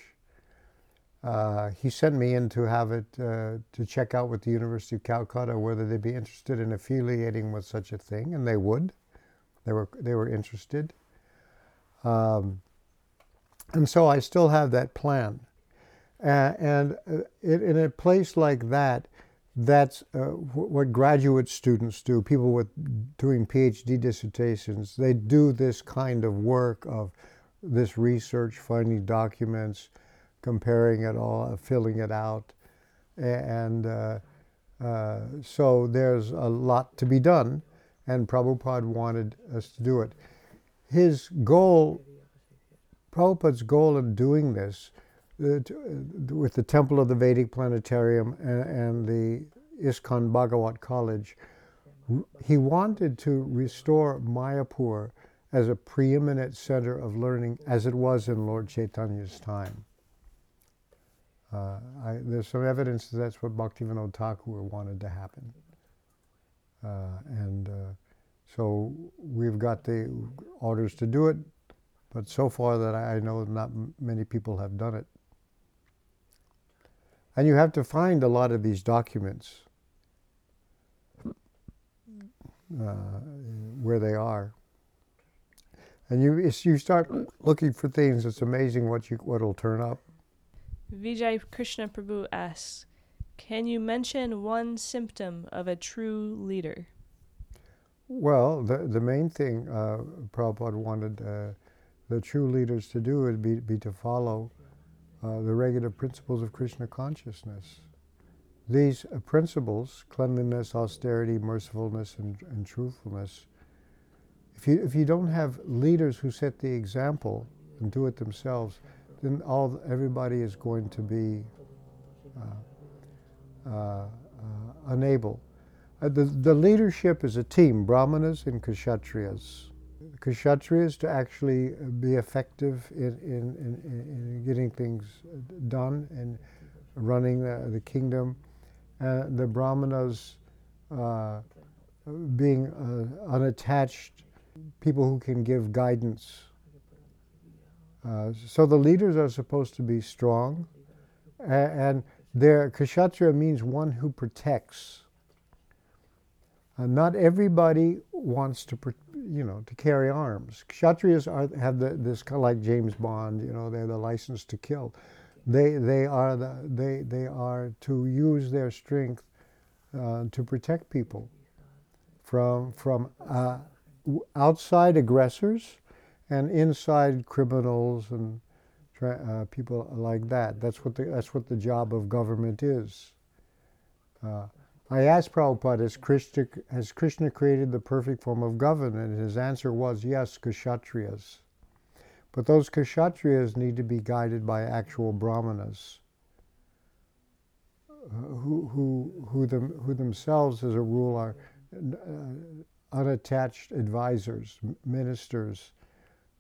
[SPEAKER 1] Uh, he sent me in to have it uh, to check out with the University of Calcutta whether they'd be interested in affiliating with such a thing, and they would. They were they were interested. Um, and so I still have that plan. Uh, and it, in a place like that, that's uh, what graduate students do. People with doing PhD dissertations, they do this kind of work of this research, finding documents, comparing it all, filling it out, and uh, uh, so there's a lot to be done. And Prabhupada wanted us to do it. His goal, Prabhupada's goal in doing this uh, with the Temple of the Vedic Planetarium and, and the ISKCON Bhagavat College, he wanted to restore Mayapur as a preeminent center of learning as it was in Lord Chaitanya's time. Uh, I, there's some evidence that that's what Bhaktivinoda Thakur wanted to happen. Uh, and uh, so we've got the orders to do it, but so far that I know not many people have done it. And you have to find a lot of these documents uh, where they are. And you, you start looking for things, it's amazing what you what'll turn up.
[SPEAKER 2] Vijay Krishna Prabhu asks, can you mention one symptom of a true leader?
[SPEAKER 1] Well, the, the main thing uh, Prabhupada wanted uh, the true leaders to do would be, be to follow uh, the regulative principles of Krishna consciousness. These uh, principles, cleanliness, austerity, mercifulness, and, and truthfulness, if you, if you don't have leaders who set the example and do it themselves, then all everybody is going to be uh, uh, uh unable. Uh, the, the leadership is a team, brahmanas and kshatriyas. Kshatriyas to actually be effective in, in, in, in getting things done and running the, the kingdom. Uh, the brahmanas uh, being uh, unattached people who can give guidance. Uh, so the leaders are supposed to be strong, and, and their kshatriya means one who protects. Uh, not everybody wants to, you know, to carry arms. Kshatriyas are, have the, this kind of like James Bond, you know, they're the license to kill. They, they, are, the, they, they are to use their strength uh, to protect people from, from uh, outside aggressors and inside criminals and uh, people like that. That's what the, that's what the job of government is. I asked Prabhupada, has Krishna, has Krishna created the perfect form of government? And his answer was yes, Kshatriyas. But those Kshatriyas need to be guided by actual Brahmanas, who, who, who, them, who themselves, as a rule, are uh, unattached advisors, ministers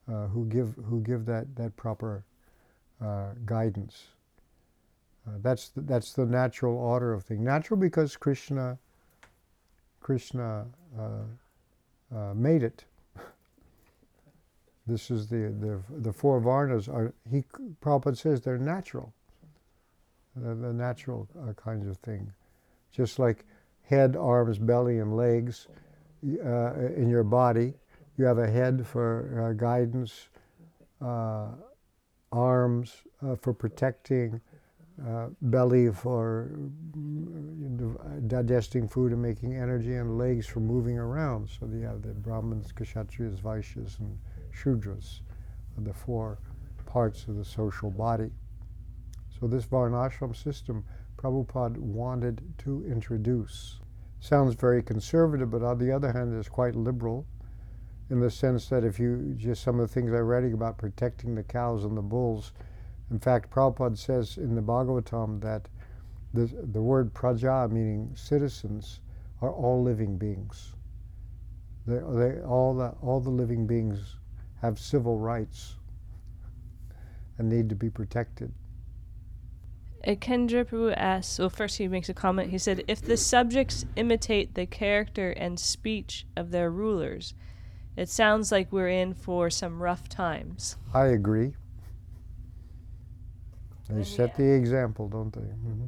[SPEAKER 1] uh, who give who give that that proper uh, guidance. Uh, that's the, that's the natural order of things. Natural because Krishna Krishna uh, uh, made it. this is the, the the four varnas are he Prabhupada says they're natural. They're the natural uh, kinds of thing, just like head, arms, belly, and legs uh, in your body. You have a head for guidance, arms for protecting, uh, belly for mm, digesting food and making energy, and legs for moving around. So you have the Brahmins, Kshatriyas, Vaishyas, and Shudras, the four parts of the social body. So this Varnashram system Prabhupada wanted to introduce sounds very conservative, but on the other hand, it's quite liberal in the sense that if you just some of the things I'm reading about protecting the cows and the bulls, in fact, Prabhupada says in the Bhagavatam that the, the word praja, meaning citizens, are all living beings. They, they, all, the, all the living beings have civil rights and need to be protected.
[SPEAKER 2] Uh, Kendra Prabhu asks, well, first he makes a comment. He said, if the subjects imitate the character and speech of their rulers, it sounds like we're in for some rough times.
[SPEAKER 1] I agree. They set the example, don't they? Mm-hmm.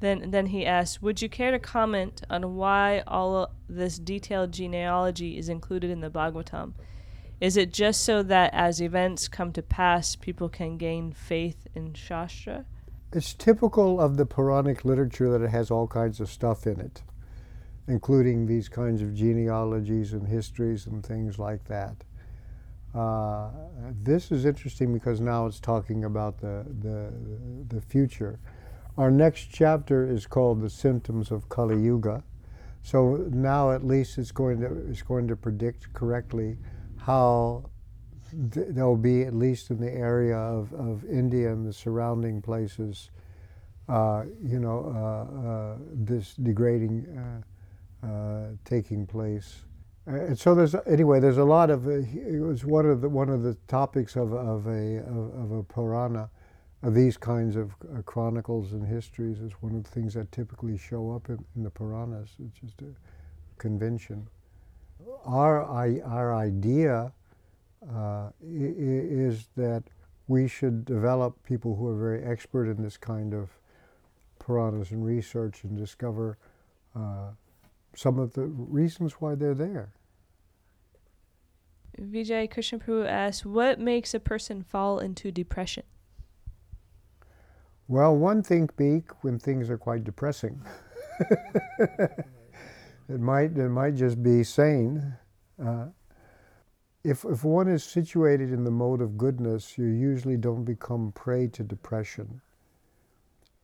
[SPEAKER 2] Then, then he asks, would you care to comment on why all this detailed genealogy is included in the Bhagavatam? Is it just so that as events come to pass, people can gain faith in Shastra?
[SPEAKER 1] It's typical of the Puranic literature that it has all kinds of stuff in it, including these kinds of genealogies and histories and things like that. Uh, this is interesting because now it's talking about the, the, the future. Our next chapter is called The Symptoms of Kali Yuga. So now at least it's going to, it's going to predict correctly how there'll be at least in the area of, of India and the surrounding places, uh, you know, uh, uh, this degrading uh, taking place. And so there's anyway. There's a lot of. it was one of the one of the topics of, of a of, a Purana, of these kinds of chronicles and histories is one of the things that typically show up in, in the Puranas. It's just a convention. Our our idea uh, is that we should develop people who are very expert in this kind of Puranas and research and discover uh, some of the reasons why they're there.
[SPEAKER 2] Vijay Krishnaprabhu asks, what makes a person fall into depression?
[SPEAKER 1] Well, one thing beak when things are quite depressing. it might it might just be sane. Uh, if, if one is situated in the mode of goodness, you usually don't become prey to depression.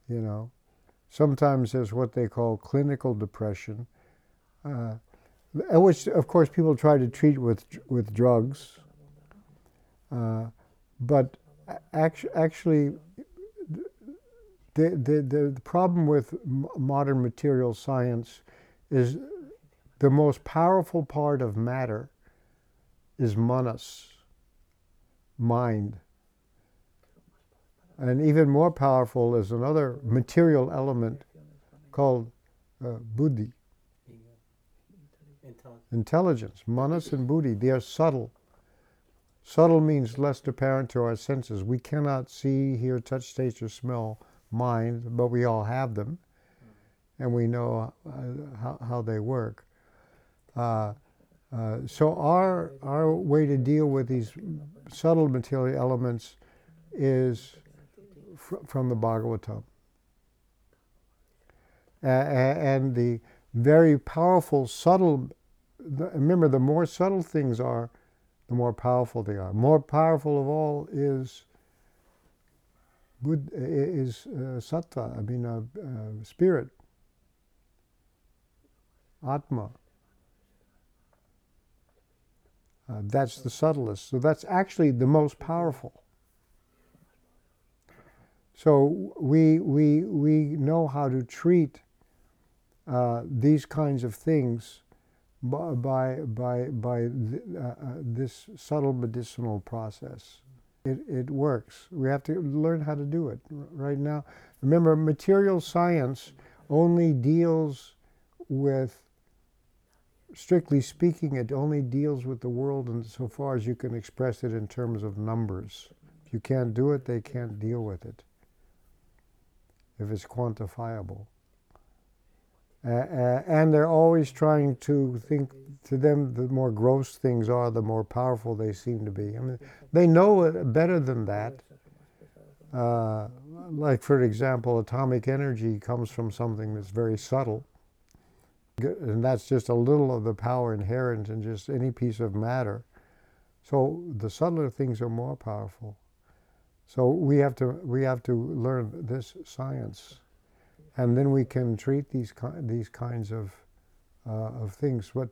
[SPEAKER 1] You know, sometimes there's what they call clinical depression, uh, which of course people try to treat with with drugs. Uh, but actually, actually the, the, the problem with modern material science is the most powerful part of matter is manas, mind. And even more powerful is another material element called uh, buddhi. Intelligence. Manas and buddhi, they are subtle. Subtle means less apparent to our senses. We cannot see, hear, touch, taste, or smell mind, but we all have them, and we know uh, how, how they work. Uh, uh, so our our way to deal with these subtle material elements is fr- from the Bhagavatam, and the very powerful subtle. Remember, the more subtle things are, the more powerful they are. More powerful of all is Bud, is uh, sattva, I mean, uh, uh, spirit, atma. Uh, that's the subtlest. So that's actually the most powerful. So we, we, we know how to treat uh, these kinds of things by, by, by th- uh, uh, this subtle medicinal process. It, it works. We have to learn how to do it right now. Remember, material science only deals with, strictly speaking, it only deals with the world insofar as you can express it in terms of numbers. If you can't do it, they can't deal with it. If it's quantifiable. Uh, uh, and they're always trying to think to them the more gross things are the more powerful they seem to be. I mean they know better than that. Uh, like for example atomic energy comes from something that's very subtle. And that's just a little of the power inherent in just any piece of matter. So the subtler things are more powerful. So we have to we have to learn this science and then we can treat these these kinds of uh, of things. But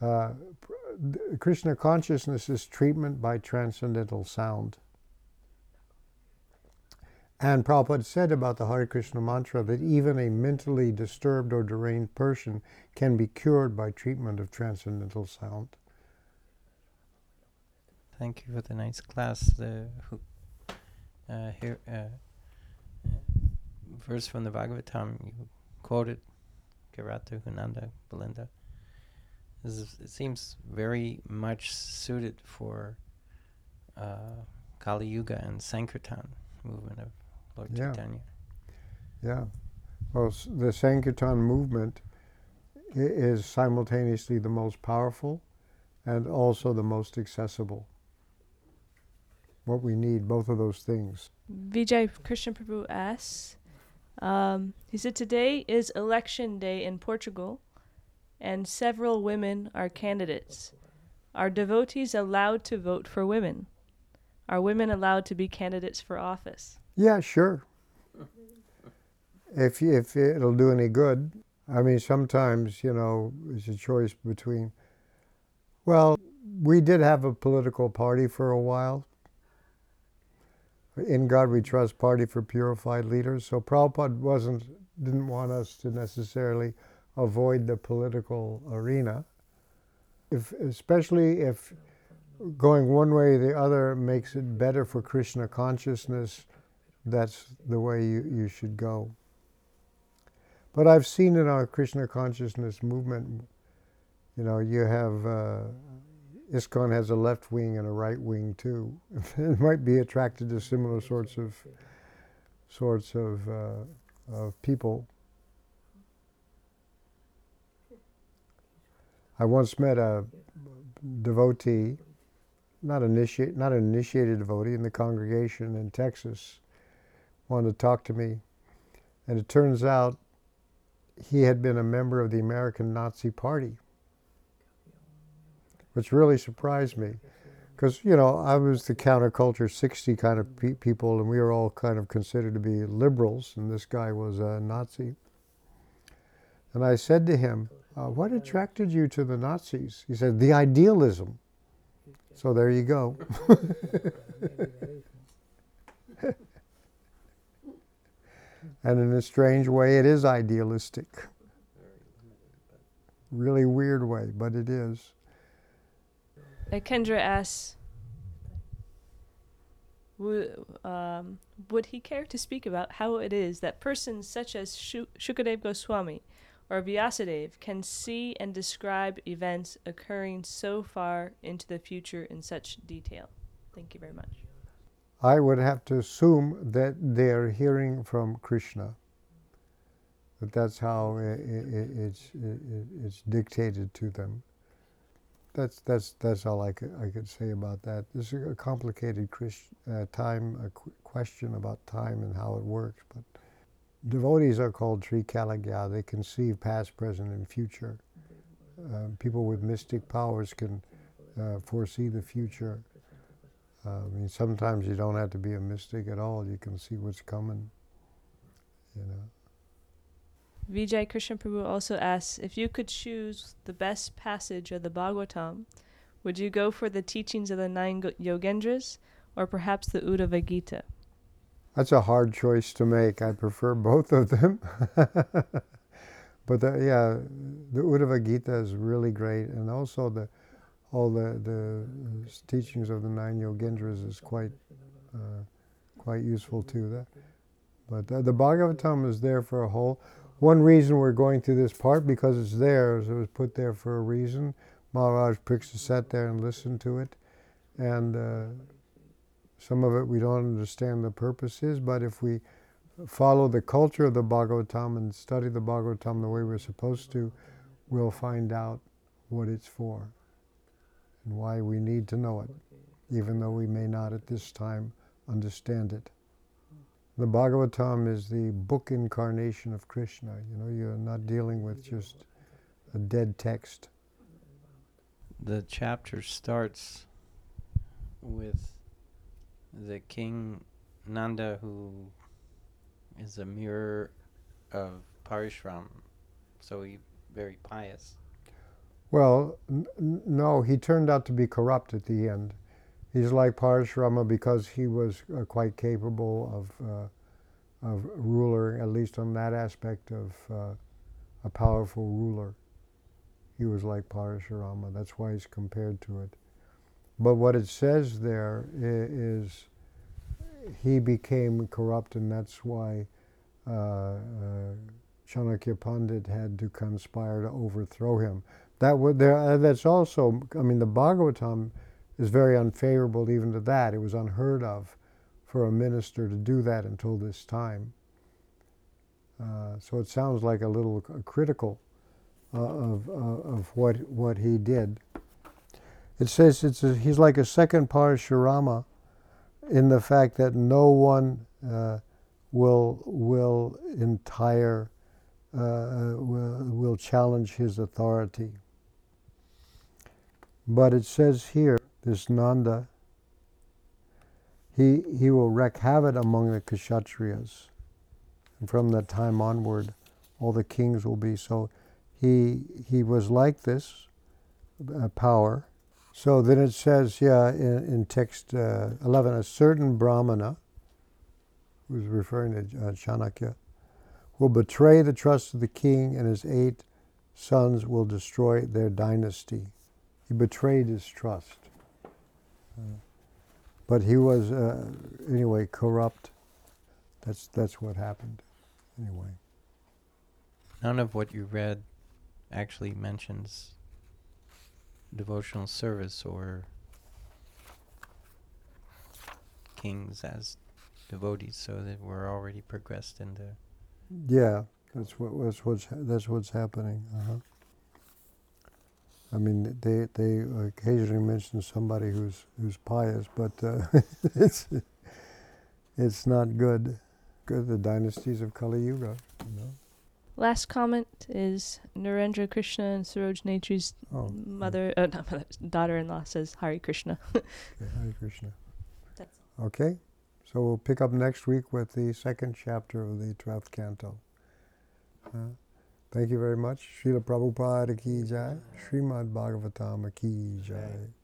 [SPEAKER 1] uh, Krishna consciousness is treatment by transcendental sound. And Prabhupada said about the Hare Krishna mantra that even a mentally disturbed or deranged person can be cured by treatment of transcendental sound.
[SPEAKER 3] Thank you for the nice class. Uh, here, uh, verse from the Bhagavatam you quoted, Kirata Hunanda Pulinda, is, it seems very much suited for uh, Kali Yuga and Sankirtan movement of Lord
[SPEAKER 1] yeah.
[SPEAKER 3] Chaitanya.
[SPEAKER 1] Yeah. Well, the Sankirtan movement is simultaneously the most powerful and also the most accessible. What we need, both of those things.
[SPEAKER 2] Vijay Krishna Prabhu asks, um, he said, Today is election day in Portugal, and several women are candidates. Are devotees allowed to vote for women? Are women allowed to be candidates for office?
[SPEAKER 1] Yeah, sure. If, if it'll do any good. I mean, sometimes, you know, it's a choice between. Well, we did have a political party for a while, in God We Trust Party for Purified Leaders. So Prabhupada wasn't didn't want us to necessarily avoid the political arena. If especially if going one way or the other makes it better for Krishna consciousness, that's the way you, you should go. But I've seen in our Krishna consciousness movement, you know, you have uh, ISKCON has a left wing and a right wing too. it might be attracted to similar sorts of sorts of, uh, of people. I once met a devotee, not initiate, not an initiated devotee in the congregation in Texas, wanted to talk to me, and it turns out he had been a member of the American Nazi Party which really surprised me. Because, you know, I was the counterculture 60 kind of pe- people, and we were all kind of considered to be liberals, and this guy was a Nazi. And I said to him, uh, What attracted you to the Nazis? He said, The idealism. So there you go. and in a strange way, it is idealistic. Really weird way, but it is.
[SPEAKER 2] Kendra asks, would, um, would he care to speak about how it is that persons such as Shu- Shukadev Goswami or Vyasadeva can see and describe events occurring so far into the future in such detail? Thank you very much.
[SPEAKER 1] I would have to assume that they're hearing from Krishna. That that's how i i it's, it's dictated to them. That's, that's, that's all I could, I could say about that. This is a complicated Christ, uh, time, a qu- question about time and how it works. But devotees are called Trikalagya. They conceive past, present, and future. Uh, people with mystic powers can uh, foresee the future. Uh, I mean, sometimes you don't have to be a mystic at all. You can see what's coming. You know.
[SPEAKER 2] Vijay Krishna Prabhu also asks if you could choose the best passage of the Bhagavatam, would you go for the teachings of the nine Yogendras or perhaps the Uddhava Gita?
[SPEAKER 1] That's a hard choice to make. I prefer both of them. but the, yeah, the Uddhava Gita is really great, and also the all the, the teachings of the nine Yogendras is quite uh, quite useful too. That, but the, the Bhagavatam is there for a whole. One reason we're going through this part because it's there. It was put there for a reason. Maharaj Parikshit sat there and listened to it, and uh, some of it we don't understand the purposes. But if we follow the culture of the Bhagavatam and study the Bhagavatam the way we're supposed to, we'll find out what it's for and why we need to know it, even though we may not at this time understand it. The Bhagavatam is the book incarnation of Krishna. You know, you're not dealing with just a dead text.
[SPEAKER 3] The chapter starts with the king Nanda, who is a mirror of Parashurama, so he very pious.
[SPEAKER 1] Well, n- no, he turned out to be corrupt at the end. He's like Parashurama because he was uh, quite capable of, uh, of ruler, at least on that aspect of uh, a powerful ruler. He was like Parashurama. That's why he's compared to it. But what it says there is he became corrupt, and that's why uh, uh, Chanakya Pandit had to conspire to overthrow him. That would there. Uh, that's also. I mean, the Bhagavatam is very unfavorable even to that. It was unheard of for a minister to do that until this time. Uh, so it sounds like a little critical uh, of uh, of what what he did. It says it's a, he's like a second Parashurama in the fact that no one uh, will will entire uh, will, will challenge his authority. But it says here, this Nanda, he, he will wreak havoc among the Kshatriyas. And from that time onward, all the kings will be. So he, he was like this uh, power. So then it says, yeah, in, in text uh, 11, a certain Brahmana, who's referring to uh, Chanakya, will betray the trust of the king, and his eight sons will destroy their dynasty. He betrayed his trust. Uh, but he was, uh, anyway, corrupt. That's, that's what happened, anyway.
[SPEAKER 3] None of what you read actually mentions devotional service or kings as devotees, so that we're already progressed in the
[SPEAKER 1] Yeah, that's what that's what's that's what's happening. Uh-huh. I mean, they they occasionally mention somebody who's who's pious, but uh, it's it's not good. Good the dynasties of Kali Yuga, you know.
[SPEAKER 2] last comment is Narendra Krishna and Saroj Netri's
[SPEAKER 1] Oh,
[SPEAKER 2] mother, uh, not mother, daughter-in-law says Hare Krishna.
[SPEAKER 1] okay, Hare Krishna.
[SPEAKER 2] That's
[SPEAKER 1] Okay, so we'll pick up next week with the second chapter of the 12th canto. Uh, thank you very much. Srila Prabhupada ki jai, Srimad Bhagavatam ki jai.